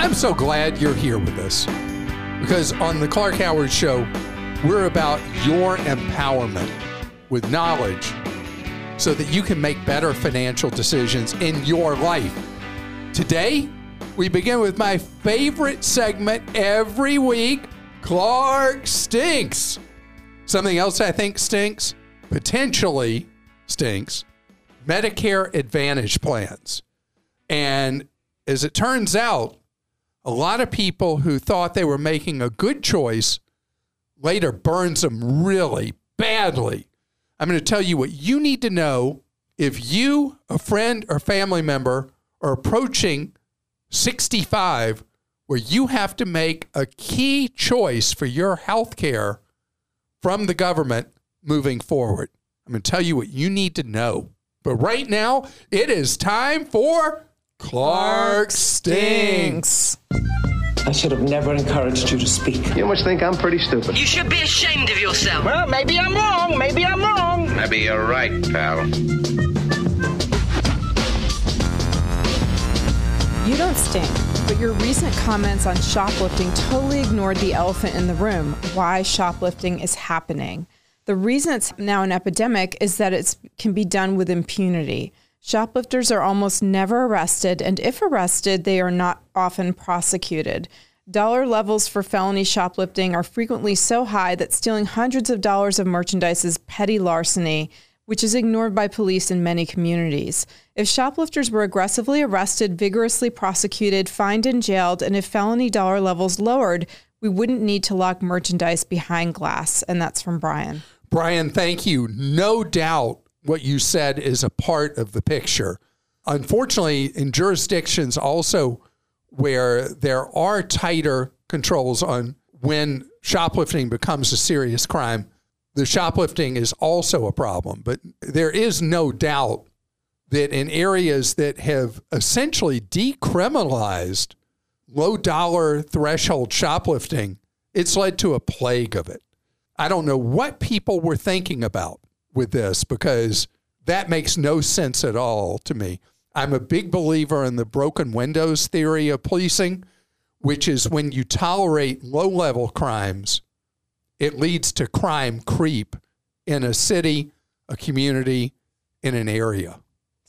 I'm so glad you're here with us because on the Clark Howard Show, we're about your empowerment with knowledge so that you can make better financial decisions in your life. Today, we begin with my favorite segment every week Clark Stinks. Something else I think stinks, potentially stinks, Medicare Advantage plans. And as it turns out, a lot of people who thought they were making a good choice later burns them really badly. I'm going to tell you what you need to know if you, a friend or family member, are approaching 65 where you have to make a key choice for your health care from the government moving forward. I'm going to tell you what you need to know. But right now, it is time for Clark Stinks. I should have never encouraged you to speak. You must think I'm pretty stupid. You should be ashamed of yourself. Well, maybe I'm wrong. Maybe I'm wrong. Maybe you're right, pal. You don't stink, but your recent comments on shoplifting totally ignored the elephant in the room why shoplifting is happening. The reason it's now an epidemic is that it can be done with impunity. Shoplifters are almost never arrested, and if arrested, they are not often prosecuted. Dollar levels for felony shoplifting are frequently so high that stealing hundreds of dollars of merchandise is petty larceny, which is ignored by police in many communities. If shoplifters were aggressively arrested, vigorously prosecuted, fined, and jailed, and if felony dollar levels lowered, we wouldn't need to lock merchandise behind glass. And that's from Brian. Brian, thank you. No doubt what you said is a part of the picture. Unfortunately, in jurisdictions also where there are tighter controls on when shoplifting becomes a serious crime, the shoplifting is also a problem. But there is no doubt that in areas that have essentially decriminalized low dollar threshold shoplifting, it's led to a plague of it. I don't know what people were thinking about with this because that makes no sense at all to me. I'm a big believer in the broken windows theory of policing, which is when you tolerate low level crimes, it leads to crime creep in a city, a community, in an area.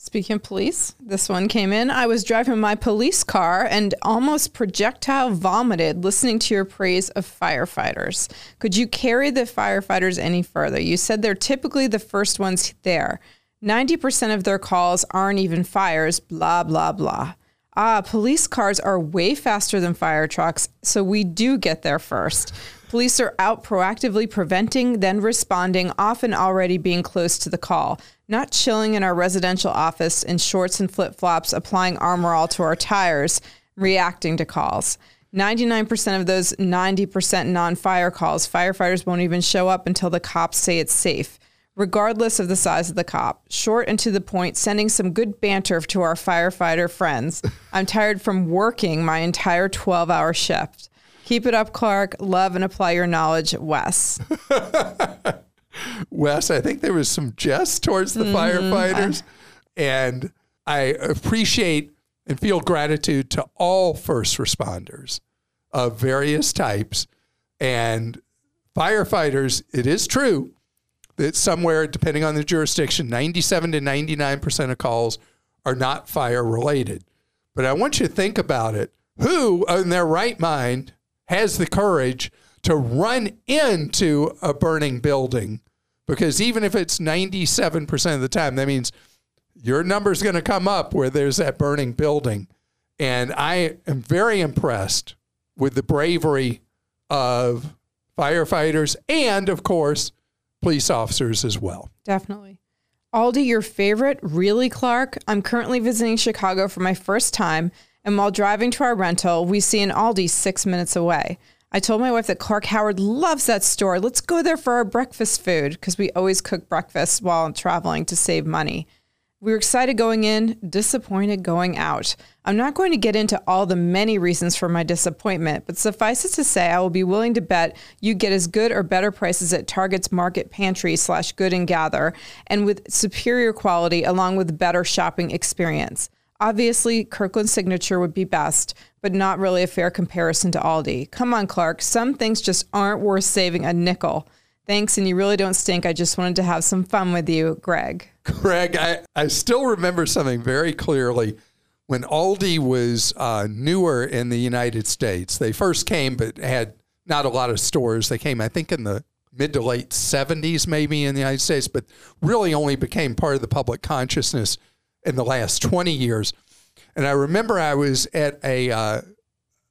Speaking of police, this one came in. I was driving my police car and almost projectile vomited listening to your praise of firefighters. Could you carry the firefighters any further? You said they're typically the first ones there. 90% of their calls aren't even fires, blah, blah, blah. Ah, police cars are way faster than fire trucks, so we do get there first. Police are out proactively preventing, then responding, often already being close to the call, not chilling in our residential office in shorts and flip flops, applying armor all to our tires, reacting to calls. 99% of those 90% non fire calls, firefighters won't even show up until the cops say it's safe, regardless of the size of the cop. Short and to the point, sending some good banter to our firefighter friends. I'm tired from working my entire 12 hour shift. Keep it up, Clark. Love and apply your knowledge, Wes. Wes, I think there was some jest towards the mm-hmm. firefighters. And I appreciate and feel gratitude to all first responders of various types. And firefighters, it is true that somewhere, depending on the jurisdiction, 97 to 99% of calls are not fire related. But I want you to think about it. Who in their right mind has the courage to run into a burning building? Because even if it's 97% of the time, that means your number's going to come up where there's that burning building. And I am very impressed with the bravery of firefighters and, of course, police officers as well. Definitely. Aldi, your favorite? Really, Clark? I'm currently visiting Chicago for my first time, and while driving to our rental, we see an Aldi six minutes away. I told my wife that Clark Howard loves that store. Let's go there for our breakfast food because we always cook breakfast while traveling to save money. We were excited going in, disappointed going out. I'm not going to get into all the many reasons for my disappointment, but suffice it to say, I will be willing to bet you get as good or better prices at Target's Market Pantry slash Good and Gather, and with superior quality along with better shopping experience. Obviously, Kirkland Signature would be best, but not really a fair comparison to Aldi. Come on, Clark. Some things just aren't worth saving a nickel. Thanks, and you really don't stink. I just wanted to have some fun with you, Greg. Greg, I, I still remember something very clearly. When Aldi was uh, newer in the United States, they first came, but had not a lot of stores. They came, I think, in the mid to late 70s, maybe in the United States, but really only became part of the public consciousness in the last 20 years. And I remember I was at a uh,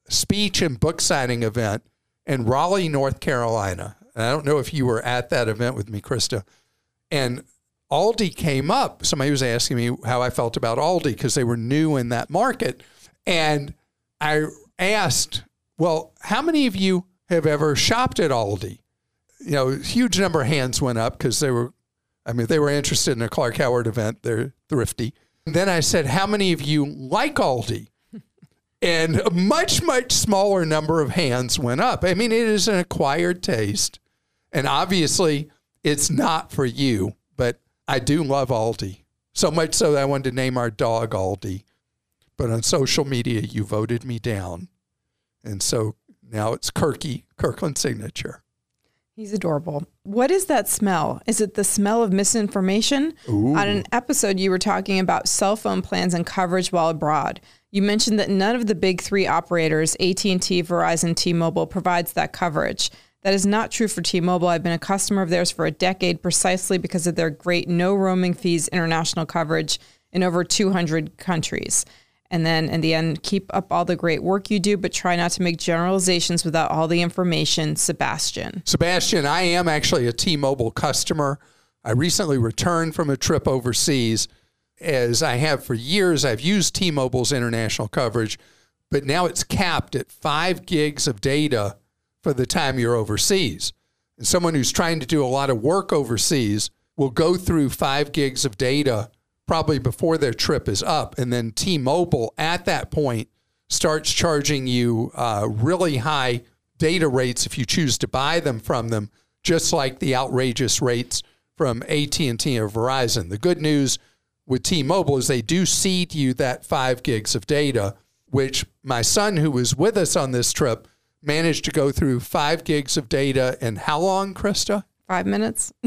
speech and book signing event in Raleigh, North Carolina. And I don't know if you were at that event with me, Christa. And Aldi came up. Somebody was asking me how I felt about Aldi because they were new in that market. And I asked, well, how many of you have ever shopped at Aldi? You know, a huge number of hands went up because they were, I mean, they were interested in a Clark Howard event. They're thrifty. And then I said, how many of you like Aldi? And a much, much smaller number of hands went up. I mean, it is an acquired taste. And obviously, it's not for you, but I do love Aldi. So much so that I wanted to name our dog Aldi. But on social media, you voted me down. And so now it's Kirky, Kirkland Signature. He's adorable. What is that smell? Is it the smell of misinformation? Ooh. On an episode, you were talking about cell phone plans and coverage while abroad. You mentioned that none of the big three operators, AT&T, Verizon, T-Mobile, provides that coverage. That is not true for T-Mobile. I've been a customer of theirs for a decade precisely because of their great no roaming fees international coverage in over 200 countries. And then in the end, keep up all the great work you do, but try not to make generalizations without all the information. Sebastian. Sebastian, I am actually a T Mobile customer. I recently returned from a trip overseas. As I have for years, I've used T Mobile's international coverage, but now it's capped at five gigs of data for the time you're overseas. And someone who's trying to do a lot of work overseas will go through five gigs of data probably before their trip is up. And then T Mobile at that point starts charging you uh, really high data rates if you choose to buy them from them, just like the outrageous rates from AT&T or Verizon. The good news with T-Mobile is they do seed you that 5 gigs of data, which my son who was with us on this trip managed to go through 5 gigs of data in how long, Christa? Five minutes?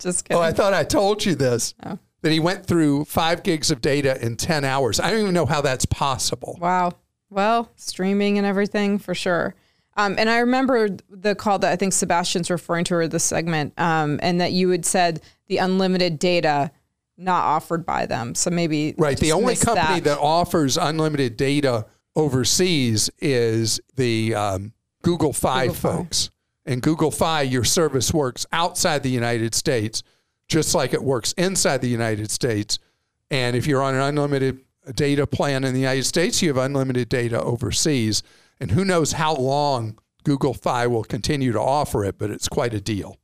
Just kidding. Oh, I thought I told you this. Oh. That he went through 5 gigs of data in 10 hours. I don't even know how that's possible. Wow. Well, streaming and everything for sure. Um, and I remember the call that I think Sebastian's referring to, or the segment, um, and that you had said the unlimited data not offered by them. So maybe Right. The only company that. offers unlimited data overseas is the um, Google Fi Google Fi. folks. And Google Fi, your service works outside the United States, just like it works inside the United States. And if you're on an unlimited data plan in the United States, you have unlimited data overseas. And who knows how long Google Fi will continue to offer it, but it's quite a deal.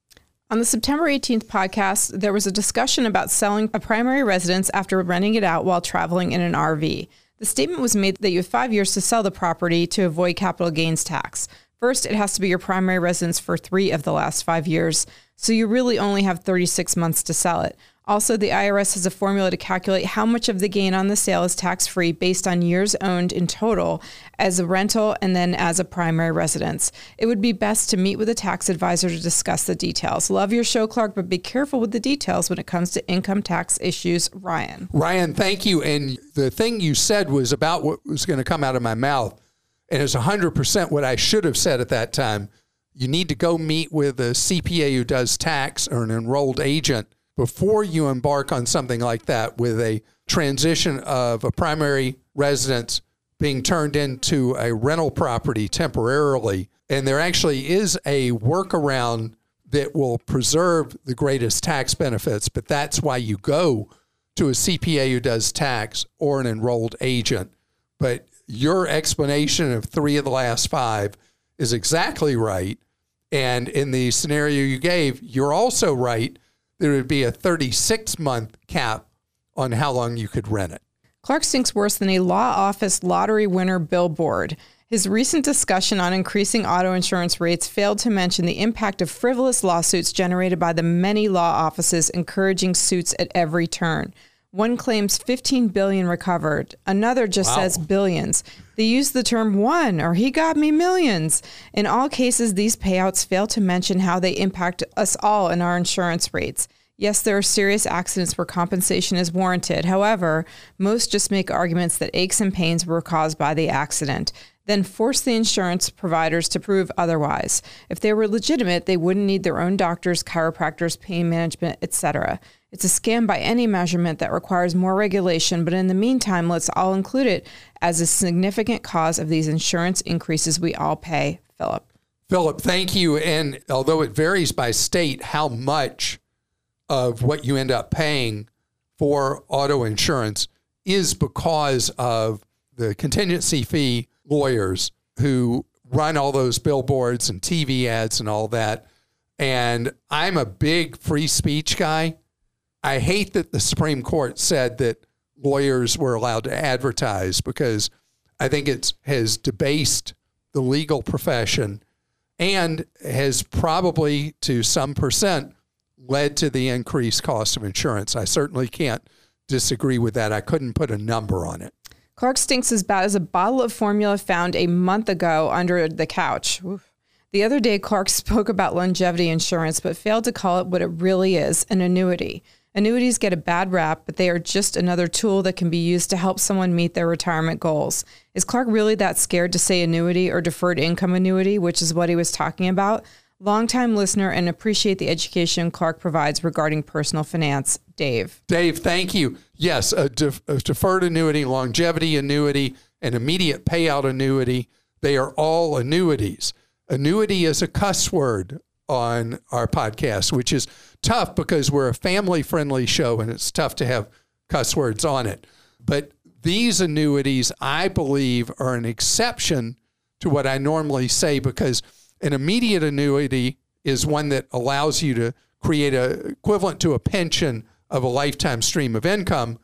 On the September 18th podcast, there was a discussion about selling a primary residence after renting it out while traveling in an RV. The statement was made that you have five years to sell the property to avoid capital gains tax. First, it has to be your primary residence for three of the last five years, so you really only have 36 months to sell it. Also, the IRS has a formula to calculate how much of the gain on the sale is tax free based on years owned in total as a rental and then as a primary residence. It would be best to meet with a tax advisor to discuss the details. Love your show, Clark, but be careful with the details when it comes to income tax issues. Ryan. Ryan, thank you. And the thing you said was about what was going to come out of my mouth. And it's 100% what I should have said at that time. You need to go meet with a CPA who does tax or an enrolled agent before you embark on something like that with a transition of a primary residence being turned into a rental property temporarily. And there actually is a workaround that will preserve the greatest tax benefits, but that's why you go to a CPA who does tax or an enrolled agent. But your explanation of three of the last five is exactly right. And in the scenario you gave, you're also right. There would be a 36 month cap on how long you could rent it. Clark stinks worse than a law office lottery winner billboard. His recent discussion on increasing auto insurance rates failed to mention the impact of frivolous lawsuits generated by the many law offices encouraging suits at every turn. One claims 15 billion recovered. Another just Wow. says billions. They use the term won or he got me millions. In all cases, these payouts fail to mention how they impact us all in our insurance rates. Yes, there are serious accidents where compensation is warranted. However, most just make arguments that aches and pains were caused by the accident, then force the insurance providers to prove otherwise. If they were legitimate, they wouldn't need their own doctors, chiropractors, pain management, etc. It's a scam by any measurement that requires more regulation, but in the meantime, let's all include it as a significant cause of these insurance increases we all pay. Philip. Philip, thank you. And although it varies by state, how much of what you end up paying for auto insurance is because of the contingency fee lawyers who run all those billboards and TV ads and all that. And I'm a big free speech guy. I hate that the Supreme Court said that lawyers were allowed to advertise because I think it has debased the legal profession and has probably, to some percent, led to the increased cost of insurance. I certainly can't disagree with that. I couldn't put a number on it. Clark stinks as bad as a bottle of formula found a month ago under the couch. Oof. The other day, Clark spoke about longevity insurance, but failed to call it what it really is an annuity. Annuities get a bad rap, but they are just another tool that can be used to help someone meet their retirement goals. Is Clark really that scared to say annuity or deferred income annuity, which is what he was talking about? Longtime listener and appreciate the education Clark provides regarding personal finance. Dave. Dave, thank you. Yes, a, def- a deferred annuity, longevity annuity, and immediate payout annuity, they are all annuities. Annuity is a cuss word on our podcast, which is tough because we're a family friendly show and it's tough to have cuss words on it. But these annuities, I believe, are an exception to what I normally say because an immediate annuity is one that allows you to create a equivalent to a pension of a lifetime stream of income.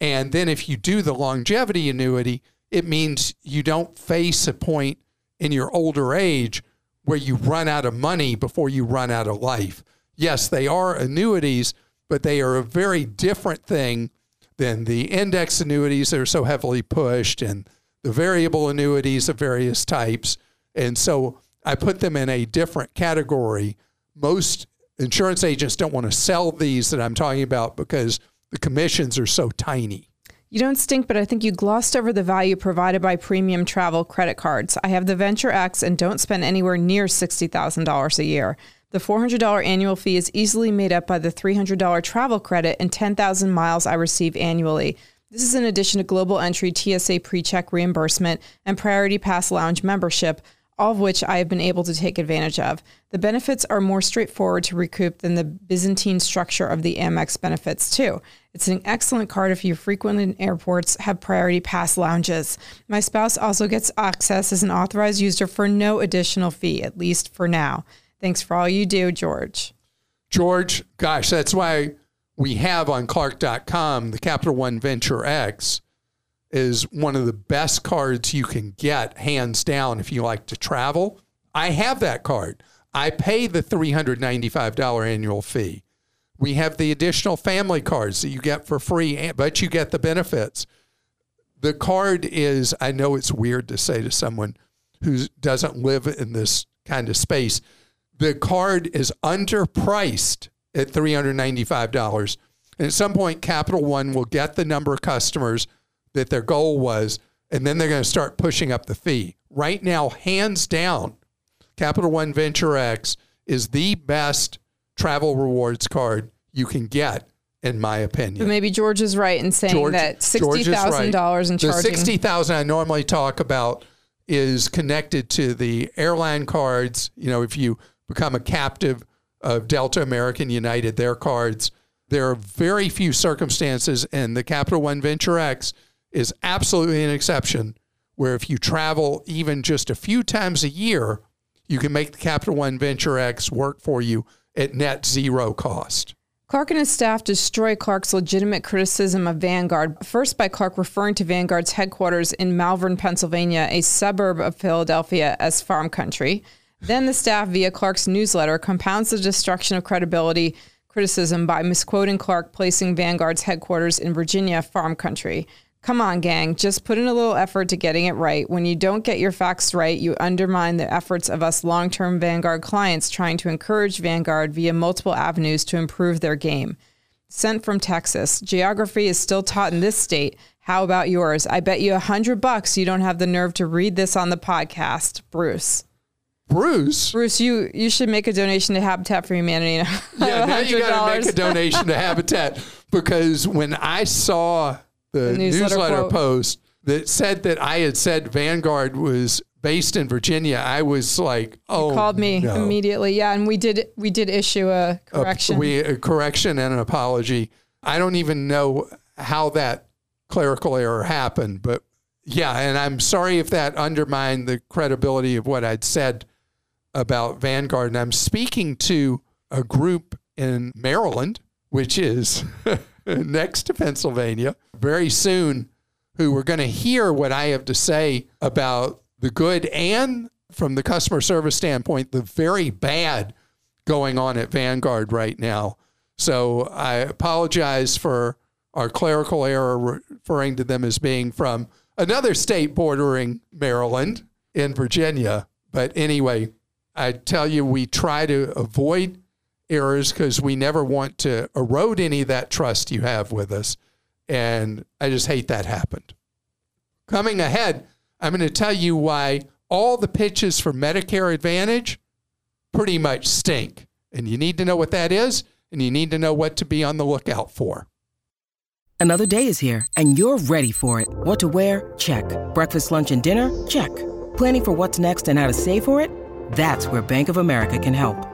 And then if you do the longevity annuity, it means you don't face a point in your older age where you run out of money before you run out of life. Yes, they are annuities, but they are a very different thing than the index annuities that are so heavily pushed and the variable annuities of various types. And so I put them in a different category. Most insurance agents don't want to sell these that I'm talking about because the commissions are so tiny. You don't stink, but I think you glossed over the value provided by premium travel credit cards. I have the Venture X and don't spend anywhere near $60,000 a year. The $400 annual fee is easily made up by the $300 travel credit and 10,000 miles I receive annually. This is in addition to global entry, TSA pre check reimbursement, and Priority Pass Lounge membership, all of which I have been able to take advantage of. The benefits are more straightforward to recoup than the Byzantine structure of the Amex benefits, too. It's an excellent card if you frequent in airports, have priority pass lounges. My spouse also gets access as an authorized user for no additional fee, at least for now. Thanks for all you do, George. George, gosh, that's why we have on Clark.com the Capital One Venture X is one of the best cards you can get, hands down, if you like to travel. I have that card. I pay the $395 annual fee. We have the additional family cards that you get for free, eh, but you get the benefits. The card is, I know it's weird to say to someone who doesn't live in this kind of space, the card is underpriced at $395. And at some point, Capital One will get the number of customers that their goal was, and then they're going to start pushing up the fee. Right now, hands down, Capital One Venture X is the best travel rewards card you can get, in my opinion. But maybe George is right in saying George- that is right. $60,000 in The sixty thousand I normally talk about is connected to the airline cards. You know, if you become a captive of Delta, American, United, their cards. There are very few circumstances, and the Capital One Venture X is absolutely an exception where if you travel even just a few times a year, you can make the Capital One Venture X work for you at net zero cost. Clark and his staff destroy Clark's legitimate criticism of Vanguard, first by Clark referring to Vanguard's headquarters in Malvern, Pennsylvania, a suburb of Philadelphia, as farm country. Then the staff, via Clark's newsletter, compounds the destruction of credibility criticism by misquoting Clark, placing Vanguard's headquarters in Virginia, farm country. Come on, gang, just put in a little effort to getting it right. When you don't get your facts right, you undermine the efforts of us long term Vanguard clients trying to encourage Vanguard via multiple avenues to improve their game. Sent from Texas. Geography is still taught in this state. How about yours? I bet you a hundred bucks you don't have the nerve to read this on the podcast. Bruce. Bruce. Bruce, you you should make a donation to Habitat for Humanity. Yeah, now you got to make a donation to Habitat because when I saw the, newsletter newsletter, post that said that I had said Vanguard was based in Virginia, I was like, "Oh, Called me no. immediately. Yeah, and we did we did issue a A- correction. we a correction and an apology. I don't even know how that clerical error happened, but yeah, and I'm sorry if that undermined the credibility of what I'd said about Vanguard. And I'm speaking to a group in Maryland, which is next to Pennsylvania, very soon, who are going to hear what I have to say about the good and, from the customer service standpoint, the very bad going on at Vanguard right now. So I apologize for our clerical error referring to them as being from another state bordering Maryland in Virginia. But anyway, I tell you, we try to avoid errors because we never want to erode any of that trust you have with us. And I just hate that happened. Coming ahead, I'm going to tell you why all the pitches for Medicare Advantage pretty much stink. And you need to know what that is, and you need to know what to be on the lookout for. Another day is here, and you're ready for it. What to wear? Check. Breakfast, lunch, and dinner? Check. Planning for what's next and how to save for it? That's where Bank of America can help.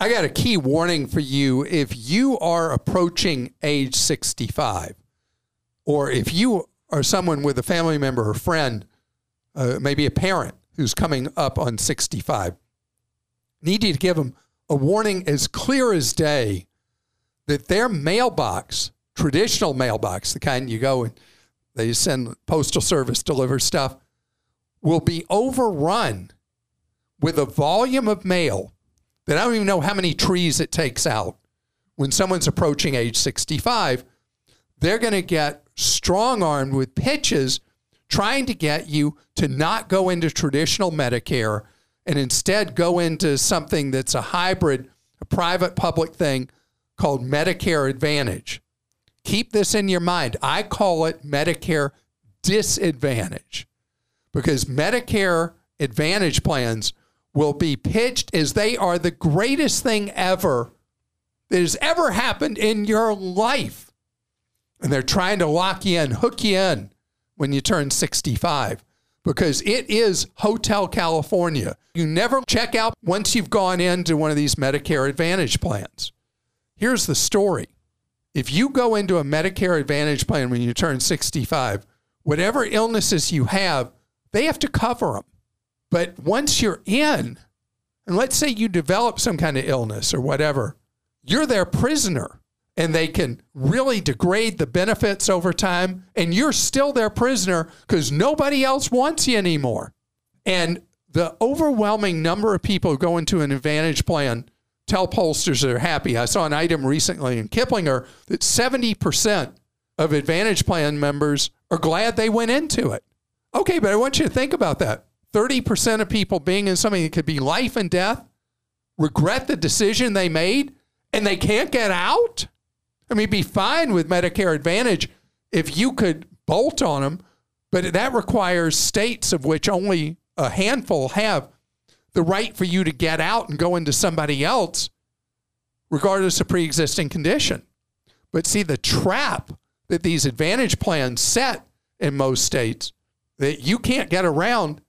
I got a key warning for you. If you are approaching age 65, or if you are someone with a family member or friend, uh, maybe a parent who's coming up on 65, need you to give them a warning as clear as day that their mailbox, traditional mailbox, the kind you go and they send postal service deliver stuff, will be overrun with a volume of mail that I don't even know how many trees it takes out. When someone's approaching age 65, they're going to get strong armed with pitches trying to get you to not go into traditional Medicare and instead go into something that's a hybrid, a private public thing called Medicare Advantage. Keep this in your mind. I call it Medicare Disadvantage because Medicare Advantage plans will be pitched as they are the greatest thing ever that has ever happened in your life. And they're trying to lock you in, hook you in when you turn 65 because it is Hotel California. You never check out once you've gone into one of these Medicare Advantage plans. Here's the story if you go into a Medicare Advantage plan when you turn 65, whatever illnesses you have, they have to cover them. But once you're in, and let's say you develop some kind of illness or whatever, you're their prisoner. and they can really degrade the benefits over time, and you're still their prisoner because nobody else wants you anymore. And the overwhelming number of people who go into an advantage plan tell pollsters they're happy. I saw an item recently in Kiplinger that 70% of advantage plan members are glad they went into it. Okay, but I want you to think about that. 30% of people being in something that could be life and death regret the decision they made and they can't get out? I mean, be fine with Medicare Advantage if you could bolt on them, but that requires states of which only a handful have the right for you to get out and go into somebody else, regardless of pre existing condition. But see, the trap that these advantage plans set in most states that you can't get around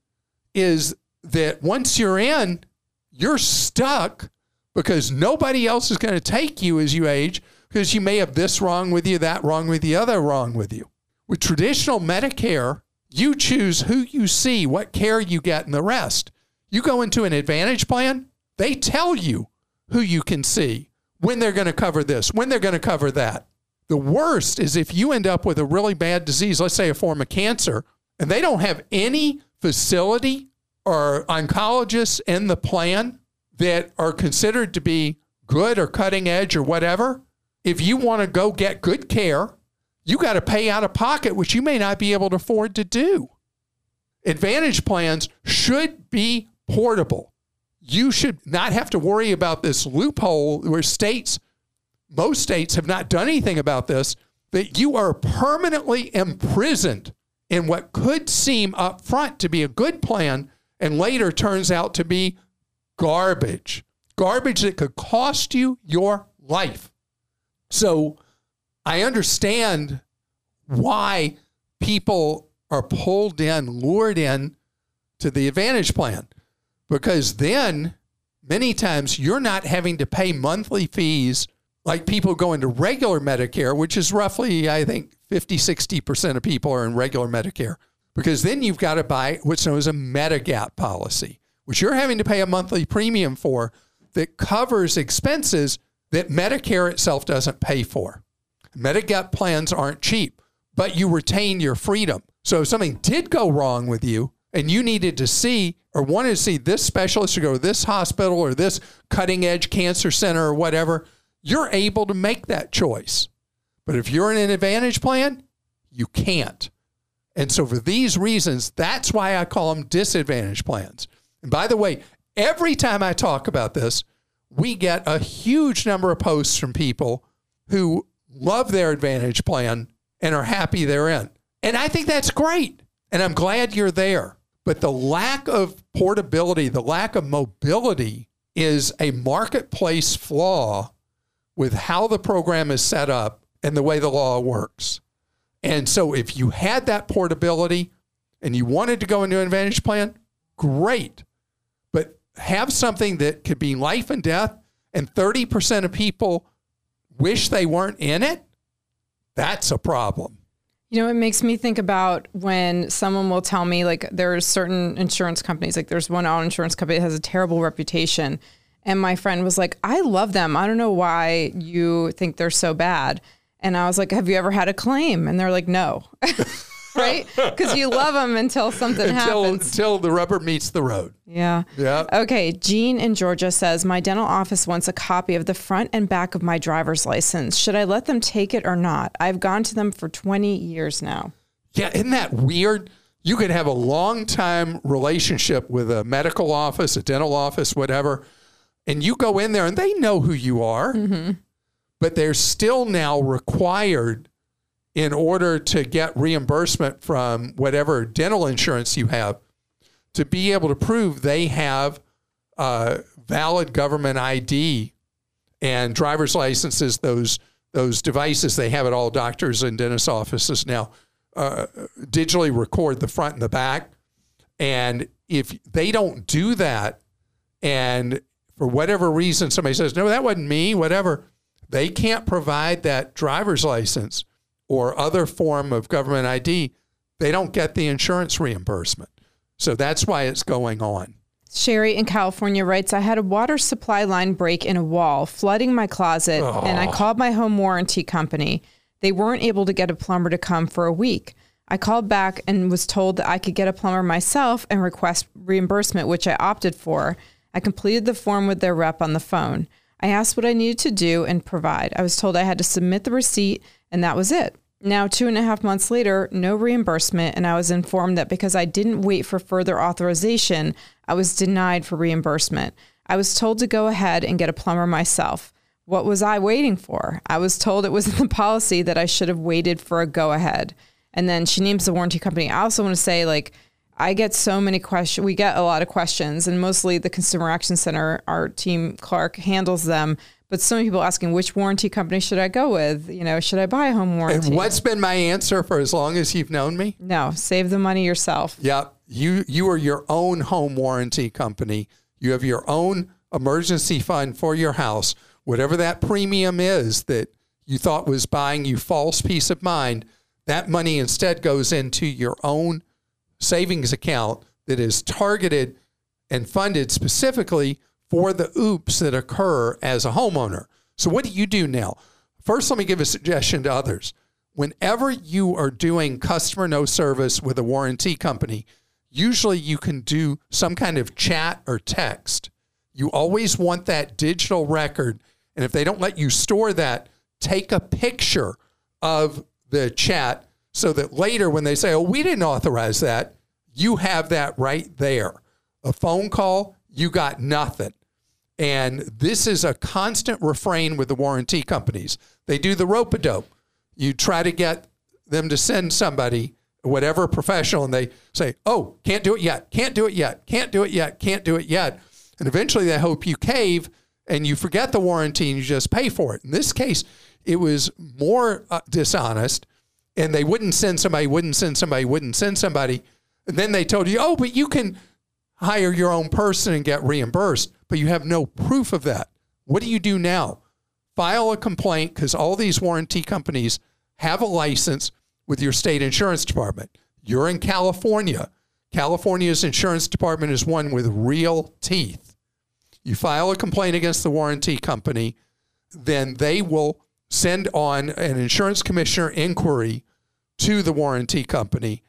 is that once you're in, you're stuck because nobody else is going to take you as you age because you may have this wrong with you, that wrong with you, other wrong with you. With traditional Medicare, you choose who you see, what care you get, and the rest. You go into an advantage plan, they tell you who you can see, when they're going to cover this, when they're going to cover that. The worst is if you end up with a really bad disease, let's say a form of cancer, and they don't have any facility or oncologists in the plan that are considered to be good or cutting edge or whatever. If you want to go get good care, you got to pay out of pocket, which you may not be able to afford to do. Advantage plans should be portable. You should not have to worry about this loophole where states, most states have not done anything about this, that you are permanently imprisoned in what could seem up front to be a good plan and later turns out to be garbage. Garbage that could cost you your life. So I understand why people are pulled in, lured in to the Advantage plan, because then many times you're not having to pay monthly fees like people go into regular Medicare, which is roughly, I think, 50, 60% of people are in regular Medicare. Because then you've got to buy what's known as a Medigap policy, which you're having to pay a monthly premium for that covers expenses that Medicare itself doesn't pay for. Medigap plans aren't cheap, but you retain your freedom. So if something did go wrong with you and you needed to see or wanted to see this specialist or go to this hospital or this cutting edge cancer center or whatever, you're able to make that choice. But if you're in an advantage plan, you can't. And so, for these reasons, that's why I call them disadvantage plans. And by the way, every time I talk about this, we get a huge number of posts from people who love their advantage plan and are happy they're in. And I think that's great. And I'm glad you're there. But the lack of portability, the lack of mobility is a marketplace flaw with how the program is set up and the way the law works. And so if you had that portability and you wanted to go into an advantage plan, great. But have something that could be life and death, and 30% of people wish they weren't in it, that's a problem. You know, it makes me think about when someone will tell me, like, there's certain insurance companies, like, there's one auto insurance company that has a terrible reputation. And my friend was like, I love them. I don't know why you think they're so bad. And I was like, Have you ever had a claim? And they're like, No. right? Because you love them until something until, happens. Until the rubber meets the road. Yeah. Yeah. Okay. Jean in Georgia says, My dental office wants a copy of the front and back of my driver's license. Should I let them take it or not? I've gone to them for 20 years now. Yeah. Isn't that weird? You could have a long time relationship with a medical office, a dental office, whatever, and you go in there and they know who you are, mm-hmm. But they're still now required in order to get reimbursement from whatever dental insurance you have to be able to prove they have valid government ID and driver's licenses, those those devices they have at all doctors and dentist offices now uh, digitally record the front and the back. And if they don't do that, and for whatever reason somebody says, no, that wasn't me, whatever, they can't provide that driver's license or other form of government ID, they don't get the insurance reimbursement. So that's why it's going on. Sherry in California writes I had a water supply line break in a wall, flooding my closet, and I oh. called my home warranty company. They weren't able to get a plumber to come for a week. I called back and was told that I could get a plumber myself and request reimbursement, which I opted for. I completed the form with their rep on the phone. I asked what I needed to do and provide. I was told I had to submit the receipt, and that was it. Now, two and a half months later, no reimbursement, and I was informed that because I didn't wait for further authorization, I was denied for reimbursement. I was told to go ahead and get a plumber myself. What was I waiting for? I was told it was in the policy that I should have waited for a go ahead. And then she names the warranty company. I also want to say, like, I get so many questions. We get a lot of questions, and mostly the Consumer Action Center, our team, Clark, handles them. But so many people asking, which warranty company should I go with? You know, should I buy a home warranty? And what's been my answer for as long as you've known me? no, save the money yourself. Yep. You you are your own home warranty company. You have your own emergency fund for your house. Whatever that premium is that you thought was buying you false peace of mind, that money instead goes into your own savings account that is targeted and funded specifically for the oops that occur as a homeowner. So, what do you do now? First, let me give a suggestion to others. Whenever you are doing customer no service with a warranty company, usually you can do some kind of chat or text. You always want that digital record. And if they don't let you store that, take a picture of the chat so that later when they say, oh, we didn't authorize that, you have that right there. A phone call, you got nothing. And this is a constant refrain with the warranty companies. They do the rope a dope. You try to get them to send somebody, whatever professional, and they say, oh, can't do it yet, can't do it yet, can't do it yet, can't do it yet. And eventually they hope you cave and you forget the warranty and you just pay for it. In this case, it was more uh, dishonest and they wouldn't send somebody, wouldn't send somebody, wouldn't send somebody. And then they told you, oh, but you can hire your own person and get reimbursed, but you have no proof of that. What do you do now? File a complaint because all these warranty companies have a license with your state insurance department. You're in California. California's insurance department is one with real teeth. You file a complaint against the warranty company, then they will send on an insurance commissioner inquiry to the warranty company.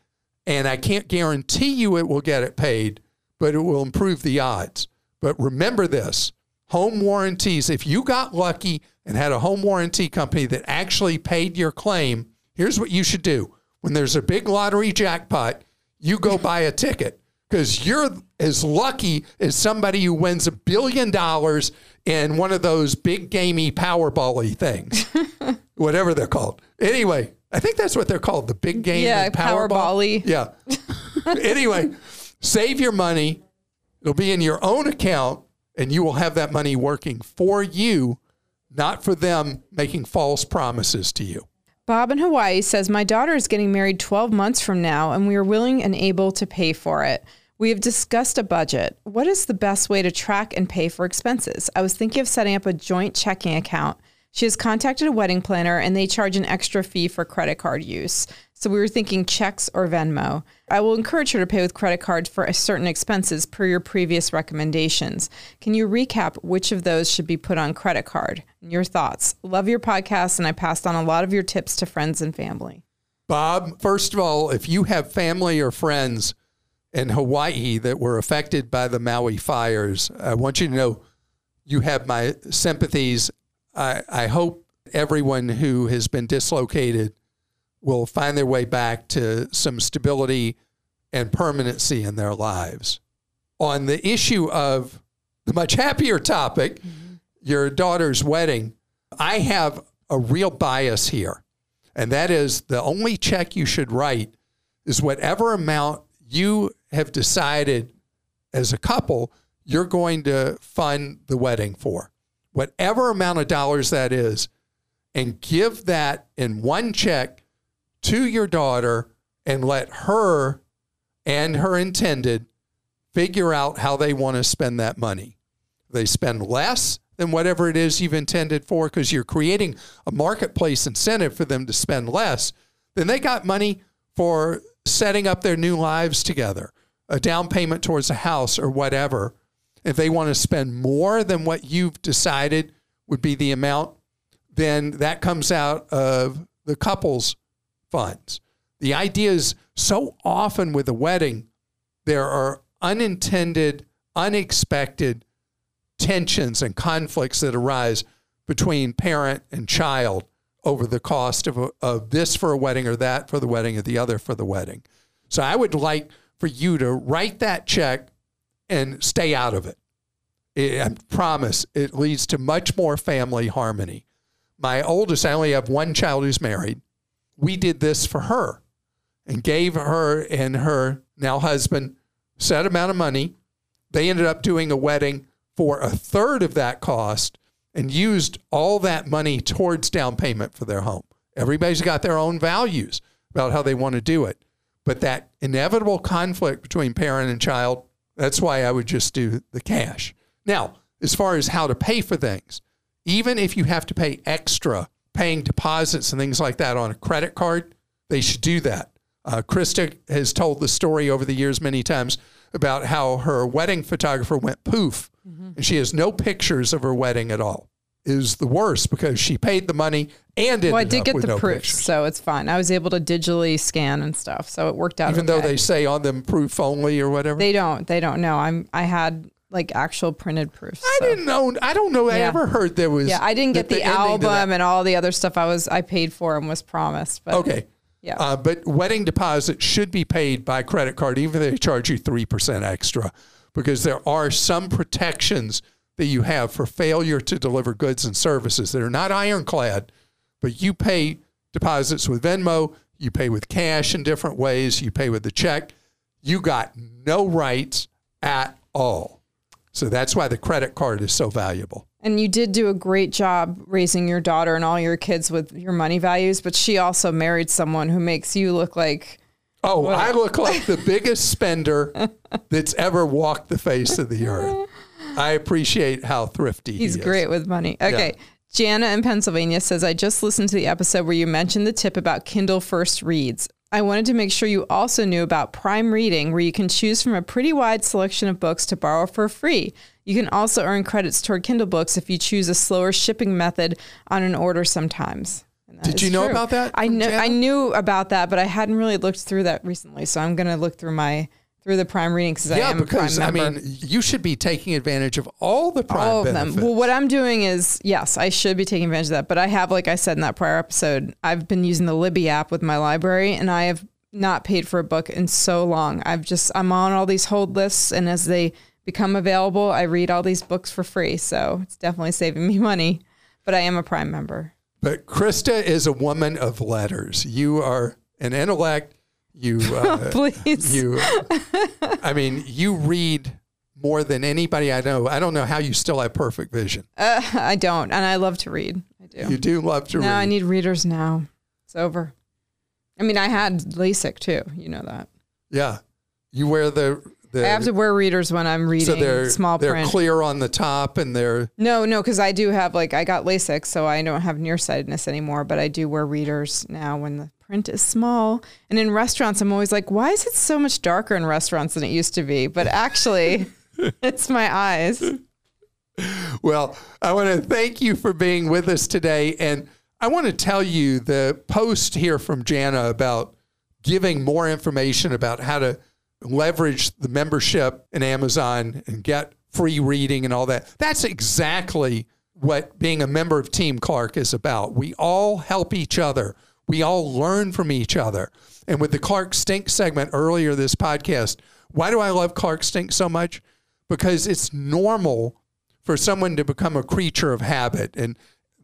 And I can't guarantee you it will get it paid, but it will improve the odds. But remember this home warranties, if you got lucky and had a home warranty company that actually paid your claim, here's what you should do. When there's a big lottery jackpot, you go buy a ticket because you're as lucky as somebody who wins a billion dollars in one of those big gamey Powerball things, whatever they're called. Anyway, I think that's what they're called, the big game Yeah, Powerball. Powerball-y. Yeah. anyway, save your money. It'll be in your own account, and you will have that money working for you, not for them making false promises to you. Bob in Hawaii says, My daughter is getting married 12 months from now, and we are willing and able to pay for it. We have discussed a budget. What is the best way to track and pay for expenses? I was thinking of setting up a joint checking account. She has contacted a wedding planner and they charge an extra fee for credit card use. So we were thinking checks or Venmo. I will encourage her to pay with credit cards for certain expenses per your previous recommendations. Can you recap which of those should be put on credit card? Your thoughts. Love your podcast and I passed on a lot of your tips to friends and family. Bob, first of all, if you have family or friends in Hawaii that were affected by the Maui fires, I want you to know you have my sympathies. I, I hope everyone who has been dislocated will find their way back to some stability and permanency in their lives. On the issue of the much happier topic, mm-hmm. your daughter's wedding, I have a real bias here. And that is the only check you should write is whatever amount you have decided as a couple you're going to fund the wedding for. Whatever amount of dollars that is, and give that in one check to your daughter and let her and her intended figure out how they want to spend that money. They spend less than whatever it is you've intended for because you're creating a marketplace incentive for them to spend less. Then they got money for setting up their new lives together. a down payment towards a house or whatever, if they want to spend more than what you've decided would be the amount, then that comes out of the couple's funds. The idea is so often with a wedding, there are unintended, unexpected tensions and conflicts that arise between parent and child over the cost of, a, of this for a wedding or that for the wedding or the other for the wedding. So I would like for you to write that check and stay out of it. I promise it leads to much more family harmony. My oldest, I only have one child who's married. We did this for her and gave her and her now husband set amount of money. They ended up doing a wedding for a third of that cost and used all that money towards down payment for their home. Everybody's got their own values about how they want to do it. But that inevitable conflict between parent and child, that's why I would just do the cash. Now, as far as how to pay for things, even if you have to pay extra, paying deposits and things like that on a credit card, they should do that. Uh, Christa has told the story over the years many times about how her wedding photographer went poof mm-hmm. and she has no pictures of her wedding at all. Is the worst because she paid the money and well, I did get the no proofs, pictures. so it's fine. I was able to digitally scan and stuff, so it worked out. Even okay. though they say on them proof only or whatever, they don't. They don't know. I'm. I had like actual printed proofs. I so. didn't know. I don't know. I ever heard there was. Yeah, I didn't get that the, album and all the other stuff I was I paid for and was promised. But Okay. Yeah. Uh, but wedding deposit should be paid by credit card, even if they charge you 3% extra, because there are some protections that you have for failure to deliver goods and services that are not ironclad, but you pay deposits with Venmo, you pay with cash in different ways, you pay with the check. You got no rights at all. So that's why the credit card is so valuable. And you did do a great job raising your daughter and all your kids with your money values, but she also married someone who makes you look like Oh, I look like the biggest spender that's ever walked the face of the earth. I appreciate how thrifty he's he is. He's great with money. Okay. Jana in Pennsylvania says, I just listened to the episode where you mentioned the tip about Kindle First Reads. I wanted to make sure you also knew about Prime Reading, where you can choose from a pretty wide selection of books to borrow for free. You can also earn credits toward Kindle books if you choose a slower shipping method on an order sometimes. Did you know true. about that I know I knew about that, but I hadn't really looked through that recently. So I'm going to look through my through the Prime Reading because I Yeah, am a because I Prime member. mean, you should be taking advantage of all the prime all of benefits. them. Well, what I'm doing is, yes, I should be taking advantage of that. But I have, like I said in that prior episode, I've been using the Libby app with my library, and I have not paid for a book in so long. I've just I'm on all these hold lists, and as they become available, I read all these books for free. So it's definitely saving me money. But I am a Prime member. But Christa is a woman of letters. You are an intellect. You, uh, Please. you. I mean, you read more than anybody I know. I don't know how you still have perfect vision. Uh, I don't, and I love to read. I do. You do love to read. no, read. I need readers now. It's over. I mean, I had LASIK too. You know that. yeah, you wear the. the I have to wear readers when I'm reading so they're small they're print. clear on the top and they're No, no, because I do have like I got LASIK, so I don't have nearsightedness anymore. But I do wear readers now when the print is small. And in restaurants, I'm always like, why is it so much darker in restaurants than it used to be? But actually, it's my eyes. Well, I want to thank you for being with us today. And I want to tell you the post here from Jana about giving more information about how to leverage the membership in Amazon and get free reading and all that. That's exactly what being a member of Team Clark is about. We all help each other. We all learn from each other. And with the Clark Stink segment earlier this podcast, why do I love Clark Stink so much? Because it's normal for someone to become a creature of habit and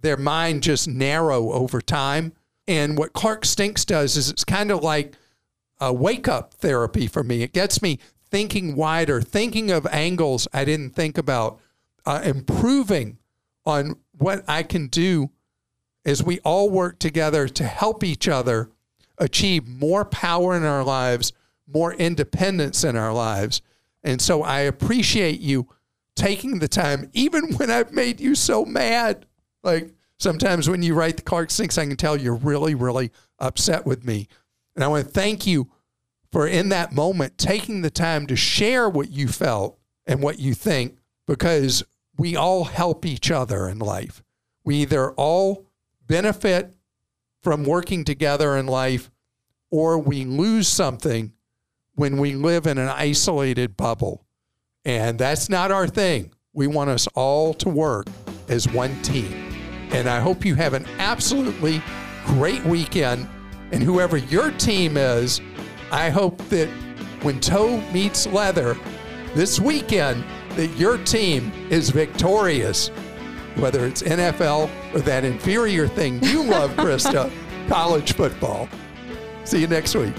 their mind just narrow over time. And what Clark Stinks does is it's kind of like a wake up therapy for me. It gets me thinking wider, thinking of angles I didn't think about, uh, improving on what I can do as we all work together to help each other achieve more power in our lives, more independence in our lives. And so I appreciate you taking the time, even when I've made you so mad. Like sometimes when you write the Clark Stinks, I can tell you're really, really upset with me. And I want to thank you for in that moment taking the time to share what you felt and what you think because we all help each other in life. We either all benefit from working together in life or we lose something when we live in an isolated bubble. And that's not our thing. We want us all to work as one team. And I hope you have an absolutely great weekend. And whoever your team is, I hope that when toe meets leather this weekend, that your team is victorious, whether it's NFL or that inferior thing you love, Christa, college football. See you next week.